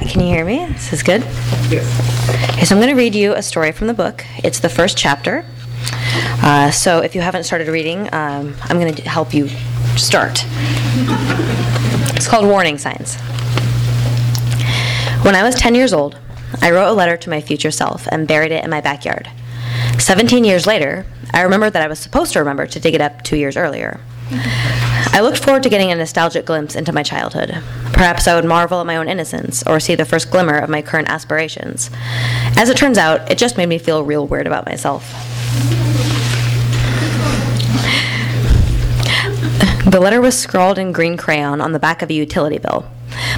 Can you hear me? This is good? Yes. Okay, so I'm gonna read you a story from the book. It's the first chapter. Uh, so if you haven't started reading, um, I'm gonna help you start. It's called Warning Signs. When I was 10 years old, I wrote a letter to my future self and buried it in my backyard. 17 years later, I remember that I was supposed to remember to dig it up two years earlier. I looked forward to getting a nostalgic glimpse into my childhood. Perhaps I would marvel at my own innocence or see the first glimmer of my current aspirations. As it turns out, it just made me feel real weird about myself. The letter was scrawled in green crayon on the back of a utility bill.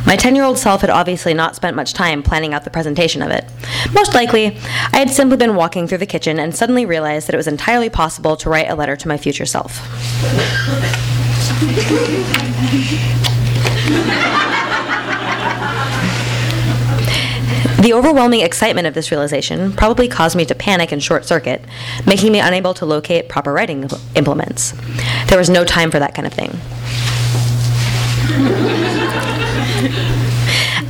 My 10 year old self had obviously not spent much time planning out the presentation of it. Most likely, I had simply been walking through the kitchen and suddenly realized that it was entirely possible to write a letter to my future self. The overwhelming excitement of this realization probably caused me to panic and short circuit, making me unable to locate proper writing implements. There was no time for that kind of thing.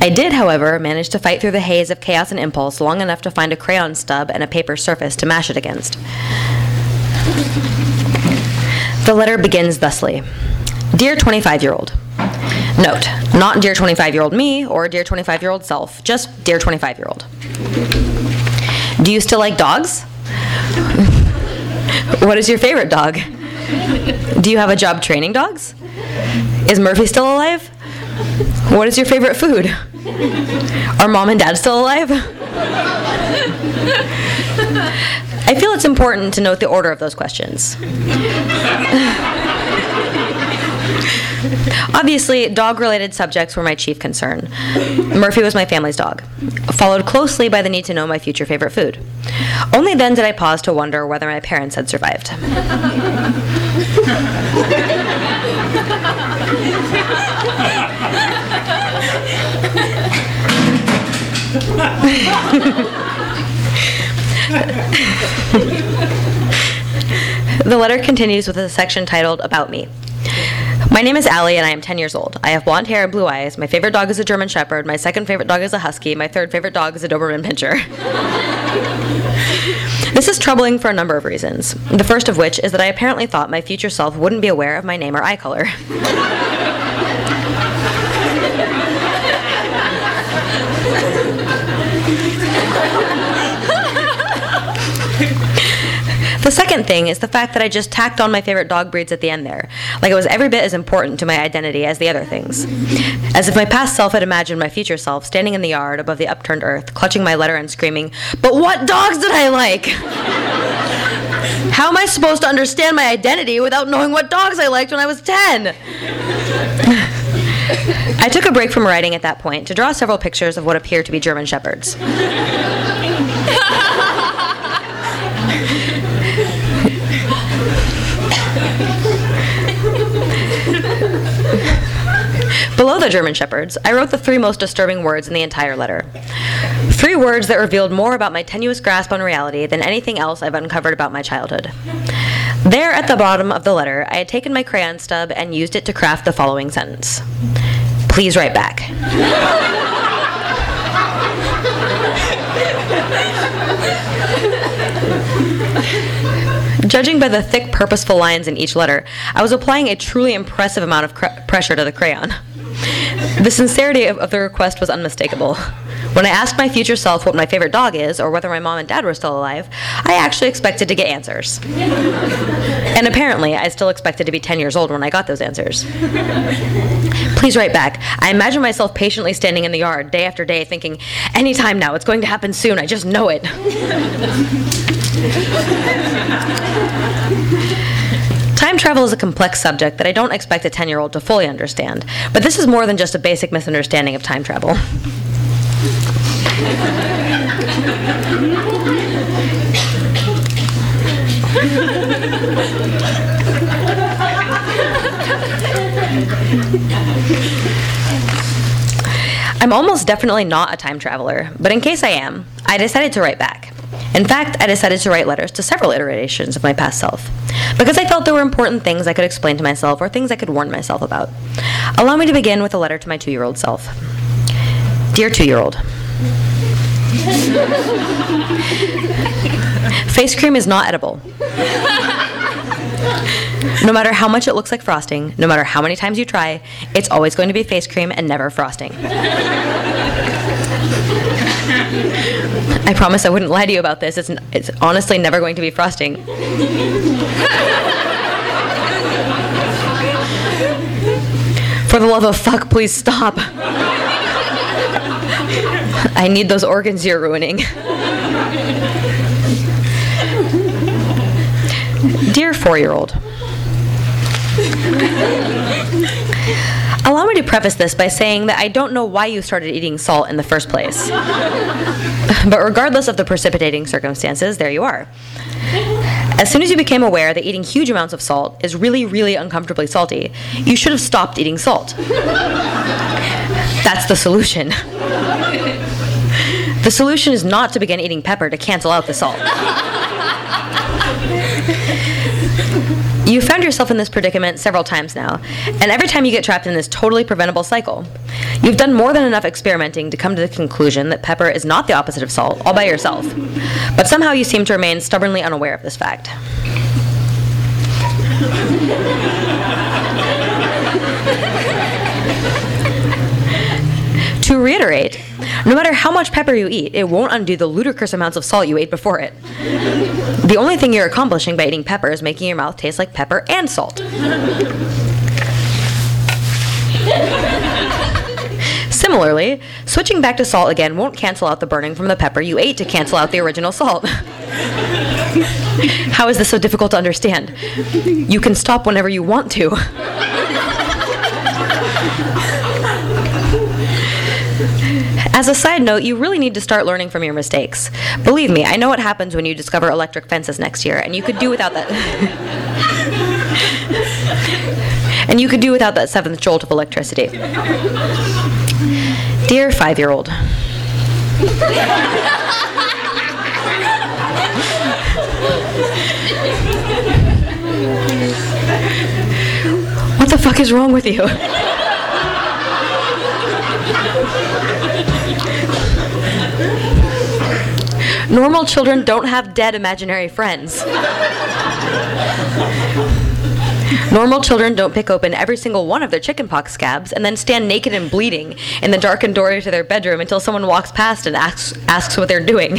I did, however, manage to fight through the haze of chaos and impulse long enough to find a crayon stub and a paper surface to mash it against. The letter begins thusly Dear 25 year old, Note, not Dear 25 year old me or Dear 25 year old self, just Dear 25 year old. Do you still like dogs? what is your favorite dog? Do you have a job training dogs? Is Murphy still alive? What is your favorite food? Are mom and dad still alive? I feel it's important to note the order of those questions. Obviously, dog related subjects were my chief concern. Murphy was my family's dog, followed closely by the need to know my future favorite food. Only then did I pause to wonder whether my parents had survived. the letter continues with a section titled About Me. My name is Allie and I am 10 years old. I have blonde hair and blue eyes. My favorite dog is a German Shepherd. My second favorite dog is a Husky. My third favorite dog is a Doberman Pinscher. this is troubling for a number of reasons. The first of which is that I apparently thought my future self wouldn't be aware of my name or eye color. The second thing is the fact that I just tacked on my favorite dog breeds at the end there, like it was every bit as important to my identity as the other things. As if my past self had imagined my future self standing in the yard above the upturned earth, clutching my letter and screaming, But what dogs did I like? How am I supposed to understand my identity without knowing what dogs I liked when I was 10? I took a break from writing at that point to draw several pictures of what appear to be German Shepherds. Below the German Shepherds, I wrote the three most disturbing words in the entire letter. Three words that revealed more about my tenuous grasp on reality than anything else I've uncovered about my childhood. There, at the bottom of the letter, I had taken my crayon stub and used it to craft the following sentence Please write back. Judging by the thick, purposeful lines in each letter, I was applying a truly impressive amount of cr- pressure to the crayon. The sincerity of, of the request was unmistakable. When I asked my future self what my favorite dog is or whether my mom and dad were still alive, I actually expected to get answers. and apparently, I still expected to be 10 years old when I got those answers. Please write back. I imagine myself patiently standing in the yard day after day thinking, anytime now, it's going to happen soon, I just know it. Time travel is a complex subject that I don't expect a 10 year old to fully understand, but this is more than just a basic misunderstanding of time travel. I'm almost definitely not a time traveler, but in case I am, I decided to write back. In fact, I decided to write letters to several iterations of my past self, because I felt there were important things I could explain to myself or things I could warn myself about. Allow me to begin with a letter to my two year old self. Dear two year old, Face cream is not edible. No matter how much it looks like frosting, no matter how many times you try, it's always going to be face cream and never frosting. I promise I wouldn't lie to you about this. It's, it's honestly never going to be frosting. For the love of fuck, please stop. I need those organs you're ruining. Dear four year old, allow me to preface this by saying that I don't know why you started eating salt in the first place. but regardless of the precipitating circumstances, there you are. As soon as you became aware that eating huge amounts of salt is really, really uncomfortably salty, you should have stopped eating salt. That's the solution. The solution is not to begin eating pepper to cancel out the salt. You found yourself in this predicament several times now, and every time you get trapped in this totally preventable cycle. You've done more than enough experimenting to come to the conclusion that pepper is not the opposite of salt, all by yourself. But somehow you seem to remain stubbornly unaware of this fact. to reiterate, no matter how much pepper you eat, it won't undo the ludicrous amounts of salt you ate before it. The only thing you're accomplishing by eating pepper is making your mouth taste like pepper and salt. Similarly, switching back to salt again won't cancel out the burning from the pepper you ate to cancel out the original salt. How is this so difficult to understand? You can stop whenever you want to. As a side note, you really need to start learning from your mistakes. Believe me, I know what happens when you discover electric fences next year, and you could do without that. and you could do without that seventh jolt of electricity. Dear five year old. what the fuck is wrong with you? Normal children don't have dead imaginary friends. Normal children don't pick open every single one of their chickenpox scabs and then stand naked and bleeding in the darkened doorway to their bedroom until someone walks past and asks, asks what they're doing.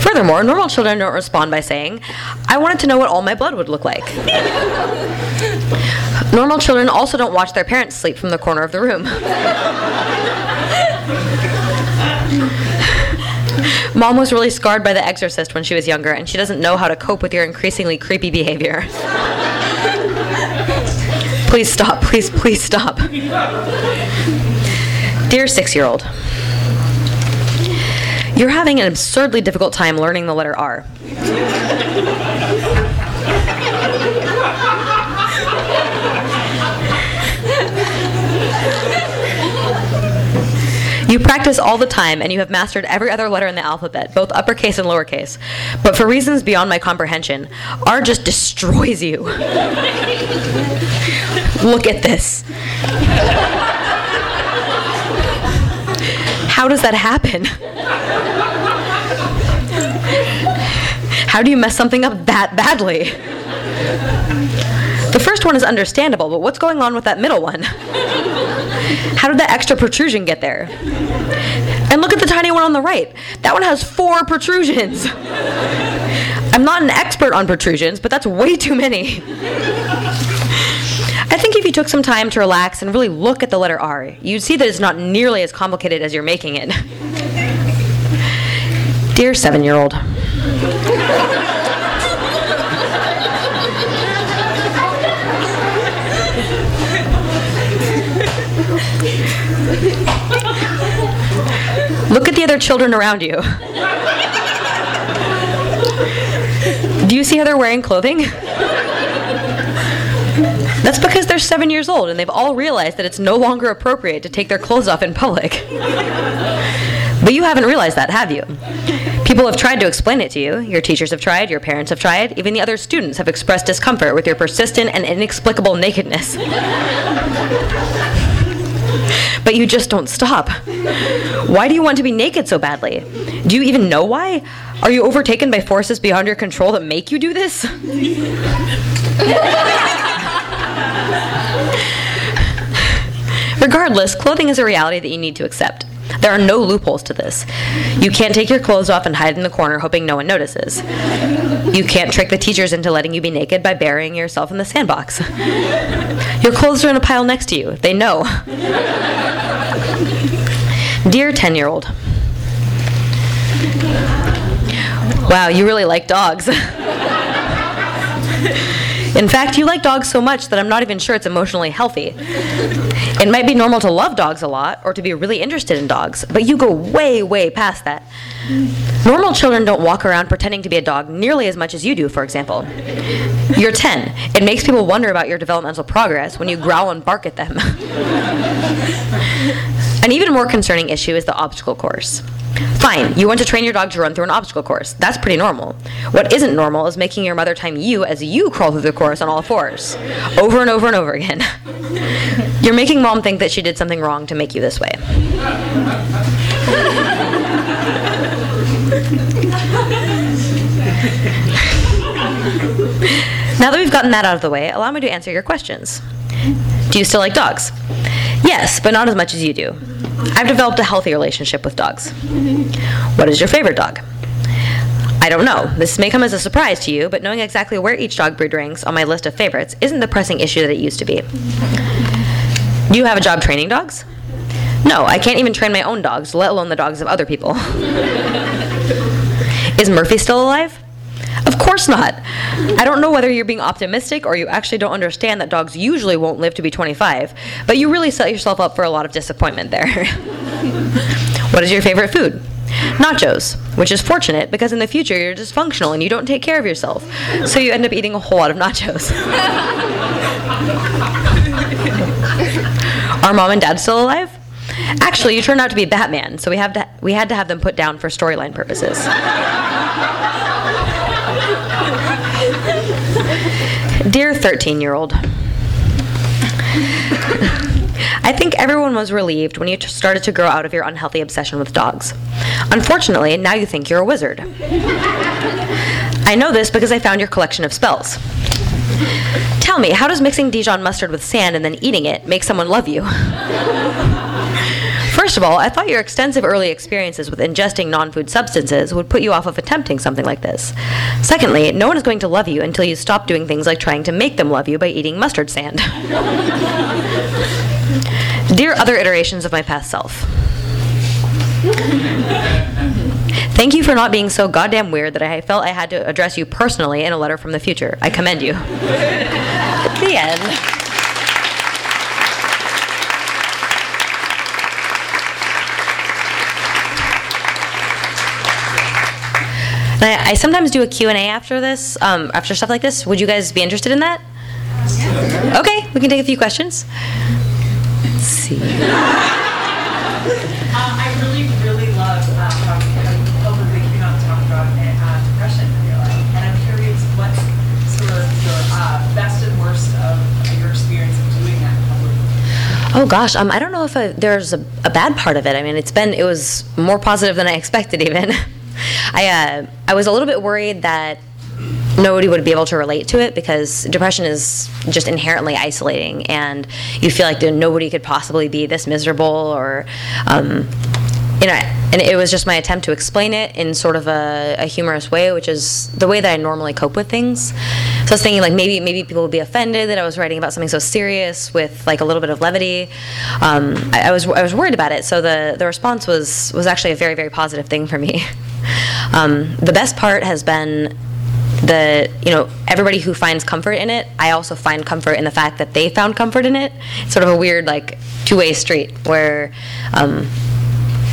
Furthermore, normal children don't respond by saying, I wanted to know what all my blood would look like. normal children also don't watch their parents sleep from the corner of the room. Mom was really scarred by The Exorcist when she was younger, and she doesn't know how to cope with your increasingly creepy behavior. please stop, please, please stop. Dear six year old, you're having an absurdly difficult time learning the letter R. You practice all the time and you have mastered every other letter in the alphabet, both uppercase and lowercase. But for reasons beyond my comprehension, R just destroys you. Look at this. How does that happen? How do you mess something up that badly? The first one is understandable, but what's going on with that middle one? How did that extra protrusion get there? And look at the tiny one on the right. That one has four protrusions. I'm not an expert on protrusions, but that's way too many. I think if you took some time to relax and really look at the letter R, you'd see that it's not nearly as complicated as you're making it. Dear seven year old, Look at the other children around you. Do you see how they're wearing clothing? That's because they're seven years old and they've all realized that it's no longer appropriate to take their clothes off in public. But you haven't realized that, have you? People have tried to explain it to you. Your teachers have tried, your parents have tried, even the other students have expressed discomfort with your persistent and inexplicable nakedness. But you just don't stop. Why do you want to be naked so badly? Do you even know why? Are you overtaken by forces beyond your control that make you do this? Regardless, clothing is a reality that you need to accept. There are no loopholes to this. You can't take your clothes off and hide in the corner hoping no one notices. You can't trick the teachers into letting you be naked by burying yourself in the sandbox. Your clothes are in a pile next to you. They know. Dear 10 year old. Wow, you really like dogs. In fact, you like dogs so much that I'm not even sure it's emotionally healthy. It might be normal to love dogs a lot or to be really interested in dogs, but you go way, way past that. Normal children don't walk around pretending to be a dog nearly as much as you do, for example. You're 10. It makes people wonder about your developmental progress when you growl and bark at them. An even more concerning issue is the obstacle course. Fine, you want to train your dog to run through an obstacle course. That's pretty normal. What isn't normal is making your mother time you as you crawl through the course on all fours, over and over and over again. You're making mom think that she did something wrong to make you this way. now that we've gotten that out of the way, allow me to answer your questions. Do you still like dogs? Yes, but not as much as you do. I've developed a healthy relationship with dogs. What is your favorite dog? I don't know. This may come as a surprise to you, but knowing exactly where each dog breed ranks on my list of favorites isn't the pressing issue that it used to be. Do you have a job training dogs? No, I can't even train my own dogs, let alone the dogs of other people. is Murphy still alive? Of course not. I don't know whether you're being optimistic or you actually don't understand that dogs usually won't live to be 25, but you really set yourself up for a lot of disappointment there. what is your favorite food? Nachos, which is fortunate because in the future you're dysfunctional and you don't take care of yourself, so you end up eating a whole lot of nachos. Are mom and dad still alive? Actually, you turned out to be Batman, so we have to we had to have them put down for storyline purposes. Dear 13 year old, I think everyone was relieved when you started to grow out of your unhealthy obsession with dogs. Unfortunately, now you think you're a wizard. I know this because I found your collection of spells. Tell me, how does mixing Dijon mustard with sand and then eating it make someone love you? First of all, I thought your extensive early experiences with ingesting non food substances would put you off of attempting something like this. Secondly, no one is going to love you until you stop doing things like trying to make them love you by eating mustard sand. Dear other iterations of my past self, Thank you for not being so goddamn weird that I felt I had to address you personally in a letter from the future. I commend you. the end. I, I, sometimes do a Q&A after this, um, after stuff like this. Would you guys be interested in that? Okay, we can take a few questions. Let's see. Uh, I really, really love uh, how you overly came out talk about uh, depression in your life. And I'm curious what's sort of your uh, best and worst of your experience of doing that publicly. Oh gosh, um, I don't know if I, there's a, a, bad part of it. I mean, it's been it was more positive than I expected even. I uh, I was a little bit worried that nobody would be able to relate to it because depression is just inherently isolating, and you feel like nobody could possibly be this miserable or. Um, you know, and it was just my attempt to explain it in sort of a, a, humorous way, which is the way that I normally cope with things. So I was thinking like maybe maybe people would be offended that I was writing about something so serious with like a little bit of levity. Um, I, I, was I was worried about it, so the the response was was actually a very very positive thing for me. Um, the best part has been the you know everybody who finds comfort in it i also find comfort in the fact that they found comfort in it it's sort of a weird like two-way street where um,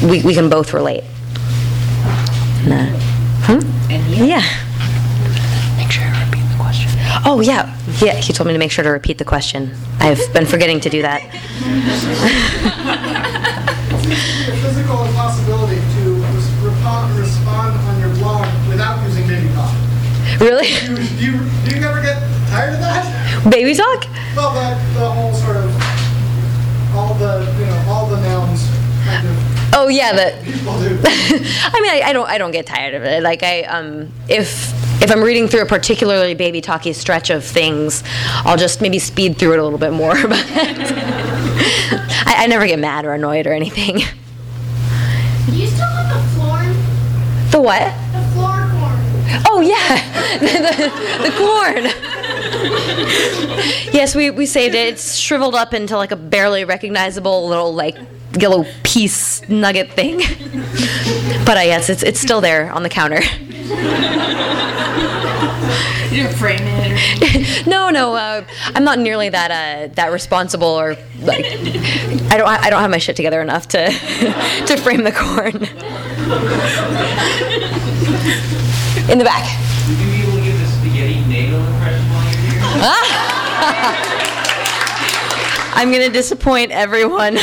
we, we can both relate. No. Hmm? Yeah. Make sure I repeat the question. Oh, yeah. Yeah, he told me to make sure to repeat the question. I've been forgetting to do that. physical impossibility to respond, respond on your blog without using baby talk. Really? Do you, do you, do you ever get tired of that? Baby talk? Well, the, the whole sort of, all the, you know, all the nouns kind of Oh yeah, that. I mean, I, I don't, I don't get tired of it. Like I, um, if if I'm reading through a particularly baby talky stretch of things, I'll just maybe speed through it a little bit more. But I, I never get mad or annoyed or anything. Do you still have the floor? The what? The floor corn? Oh yeah, the, the, corn. yes, we, we saved it. It's shriveled up into like a barely recognizable little like yellow piece nugget thing. but uh, yes, it's it's still there on the counter. You didn't frame it. Or no, no, uh, I'm not nearly that uh, that responsible or like I don't I don't have my shit together enough to to frame the corn. In the back. Would you be able to give the Spaghatta Nadle impression while you're here? I'm gonna disappoint everyone.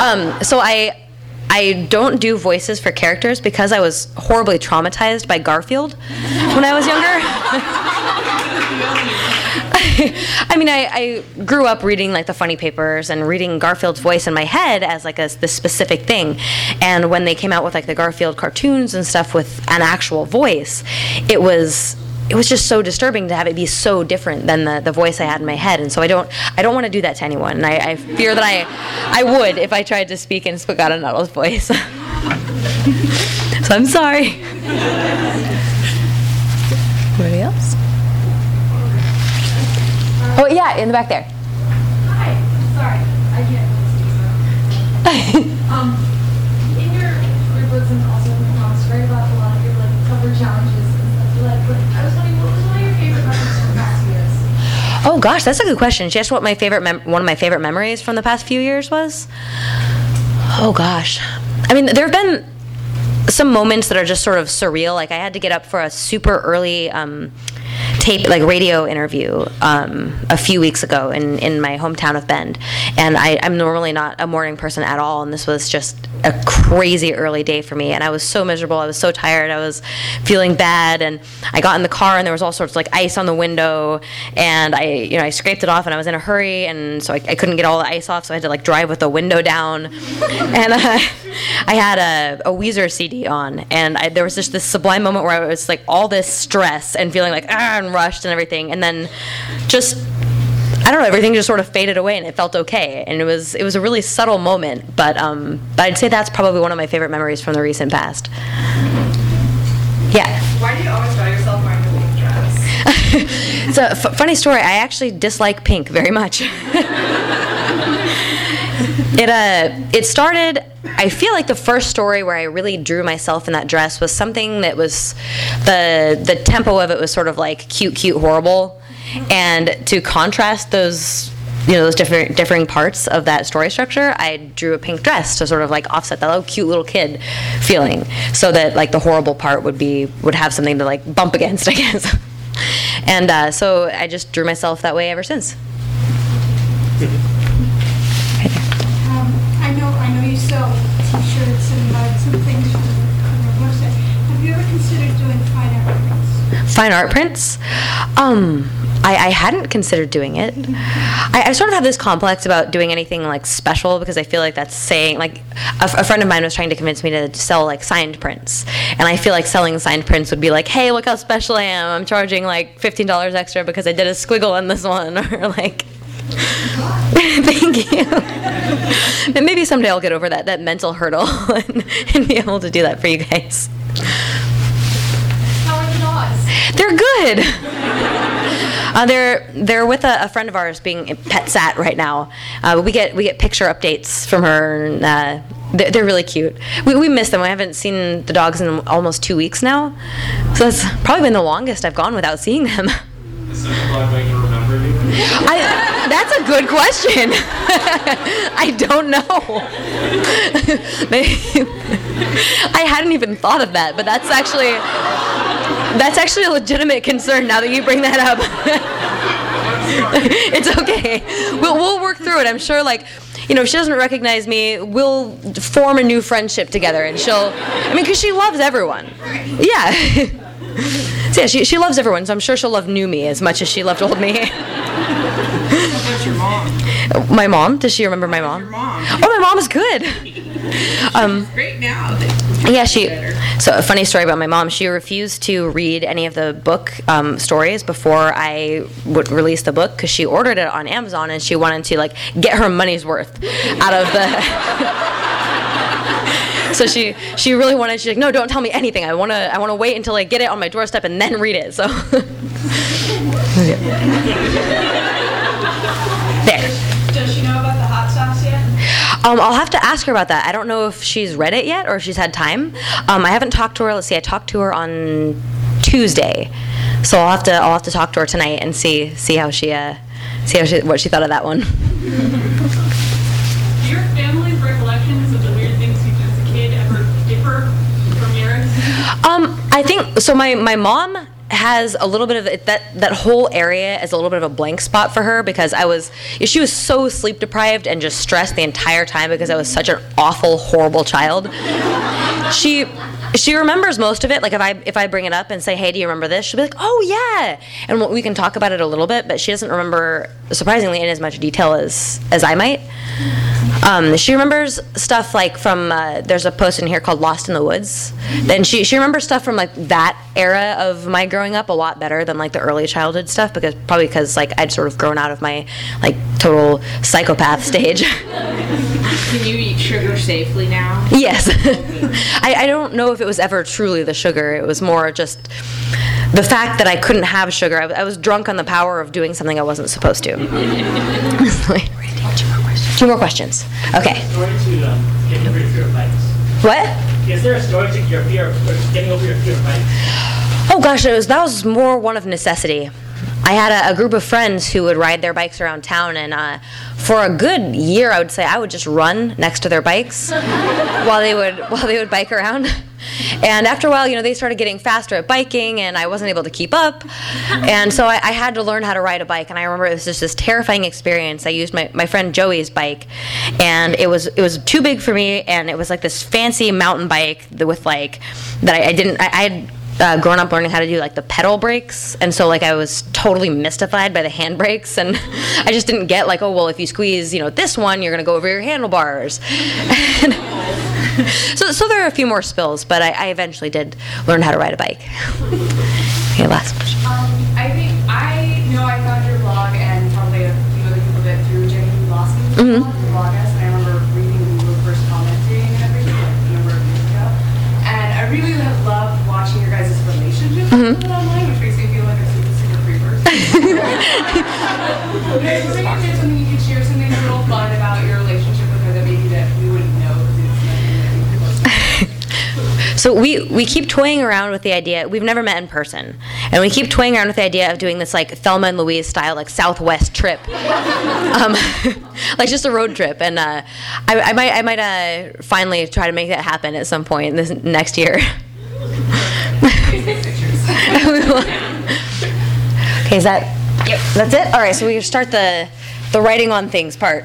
Um, so I I don't do voices for characters because I was horribly traumatized by Garfield when I was younger. I mean, I, I, grew up reading like the funny papers and reading Garfield's voice in my head as like a this specific thing. And when they came out with like the Garfield cartoons and stuff with an actual voice, it was it was just so disturbing to have it be so different than the, the voice I had in my head. And so I don't I don't want to do that to anyone. And I, I fear that I I would if I tried to speak in Spaghatta Nadle's voice. so I'm sorry. Anybody else? Oh yeah, in the back there. Hi, sorry, I can't. um, in your your books and also in the comics, write about a lot of your like cover challenges and stuff. Like, but I was wondering, what was one of your favorite memories from the past years? Oh gosh, that's a good question. She asked what my favorite mem- one of my favorite memories from the past few years was. Oh gosh, I mean there have been some moments that are just sort of surreal. Like I had to get up for a super early um, tape, like radio interview, um, a few weeks ago in, in my hometown of Bend, and I, I'm normally not a morning person at all, and this was just a crazy early day for me, and I was so miserable. I was so tired. I was feeling bad, and I got in the car, and there was all sorts of like ice on the window, and I, you know, I scraped it off, and I was in a hurry, and so I, I couldn't get all the ice off, so I had to like drive with the window down, and uh, I had a, a Weezer CD on, and I, there was just this sublime moment where I was like all this stress and feeling like ah and rushed and everything, and then just I don't know, everything just sort of faded away and it felt okay. And it was it was a really subtle moment, but um, but I'd say that's probably one of my favorite memories from the recent past. Yeah. Why do you always draw yourself wearing a pink dress? it's a f- funny story. I actually dislike pink very much. it uh, it started. I feel like the first story where I really drew myself in that dress was something that was the the tempo of it was sort of like cute, cute, horrible, and to contrast those you know those different differing parts of that story structure i drew a pink dress to sort of like offset that little cute little kid feeling. So that like the horrible part would be would have something to like bump against i guess. And uh, so i just drew myself that way ever since Um, I know, I know you sell T-shirts and uh, some things website. Have you ever considered doing fine art prints? fine art prints um I, I hadn't considered doing it. I, I sort of have this complex about doing anything like special because I feel like that's saying like a, f- a friend of mine was trying to convince me to sell like signed prints, and I feel like selling signed prints would be like, hey, look how special I am. I'm charging like fifteen dollars extra because I did a squiggle on this one, or like. Thank you. and maybe someday I'll get over that that mental hurdle and, and be able to do that for you guys. How are the dogs? They're good. Uh, they're they're with a, a friend of ours being pet sat right now. Uh, we get we get picture updates from her. And, uh, they're, they're really cute. We, we miss them. I haven't seen the dogs in almost two weeks now, so that's probably been the longest I've gone without seeing them. Is such a dog make you remember you? I, that's a good question. I don't know. I hadn't even thought of that, but that's actually that's actually a legitimate concern now that you bring that up. it's okay. We'll we'll work through it. I'm sure like you know, if she doesn't recognize me, we'll form a new friendship together and she'll I mean cuz she loves everyone. Yeah. so yeah, she, she loves everyone, so I'm sure she'll love new me as much as she loved old me. Your mom. My mom? Does she remember my mom? Your mom. Oh, my mom is good. Um, Great now. yeah, she. So a funny story about my mom. She refused to read any of the book um, stories before I would release the book because she ordered it on Amazon and she wanted to like get her money's worth out of the. so she she really wanted. She's like, no, don't tell me anything. I wanna I wanna wait until I get it on my doorstep and then read it. So. there. Um, I'll have to ask her about that. I don't know if she's read it yet or if she's had time. Um, I haven't talked to her. Let's see. I talked to her on Tuesday, so I'll have to I'll have to talk to her tonight and see see how she uh, see how she, what she thought of that one. Do your family's recollections of the weird things you did as a kid ever differ from yours? Um, I think so. My my mom has a little bit of it- that that whole area is a little bit of a blank spot for her because I was she was so sleep deprived and just stressed the entire time because I was such an awful horrible child. She she remembers most of it. Like if I if I bring it up and say, "Hey, do you remember this?" She'll be like, "Oh yeah," and we can talk about it a little bit. But she doesn't remember surprisingly in as much detail as as I might. Um, she remembers stuff like from uh, there's a post in here called "Lost in the Woods." Then she she remembers stuff from like that era of my growing up a lot better than like the early childhood stuff because probably because like I'd sort of grown out of my like total psychopath stage. Can you eat sugar safely now? yes, I, I don't know if it was ever truly the sugar. It was more just the fact that I couldn't have sugar. I was drunk on the power of doing something I wasn't supposed to. Two more questions. Okay. story to um, getting over your fear of heights? What? Is there a story to your fear of getting over your fear of heights? Oh gosh, it was that was more one of necessity. I had a, a group of friends who would ride their bikes around town, and uh, for a good year, I would say I would just run next to their bikes while they would while they would bike around. And after a while, you know, they started getting faster at biking, and I wasn't able to keep up. And so I, I had to learn how to ride a bike. And I remember it was just this terrifying experience. I used my, my friend Joey's bike, and it was it was too big for me, and it was like this fancy mountain bike with like that I, I didn't I, I had uh, grown up learning how to do like the pedal brakes, and so like I was totally mystified by the hand brakes, and I just didn't get like, oh well, if you squeeze, you know, this one, you're gonna go over your handlebars. And so, so there are a few more spills, but I, I eventually did learn how to ride a bike. Okay, last question. Um, I think I know I found your blog and probably a few other people did through Jenny Mhm. blog, the Bloggess, and I remember reading when you were first commenting and everything like a number of years ago. And I really have loved watching your guys' relationship Mhm. online, which makes me feel like a super super free so maybe there's something you could share, something a little fun about your relationship with her that maybe that we wouldn't know because it's nothing that we. So we we keep toying around with the idea. We've never met in person, and we keep toying around with the idea of doing this like Thelma and Louise style like Southwest trip, um, like just a road trip. And uh, I, I might I might uh, finally try to make that happen at some point this next year. Okay, is that? Yep, that's it. All right, so we start the the writing on things part.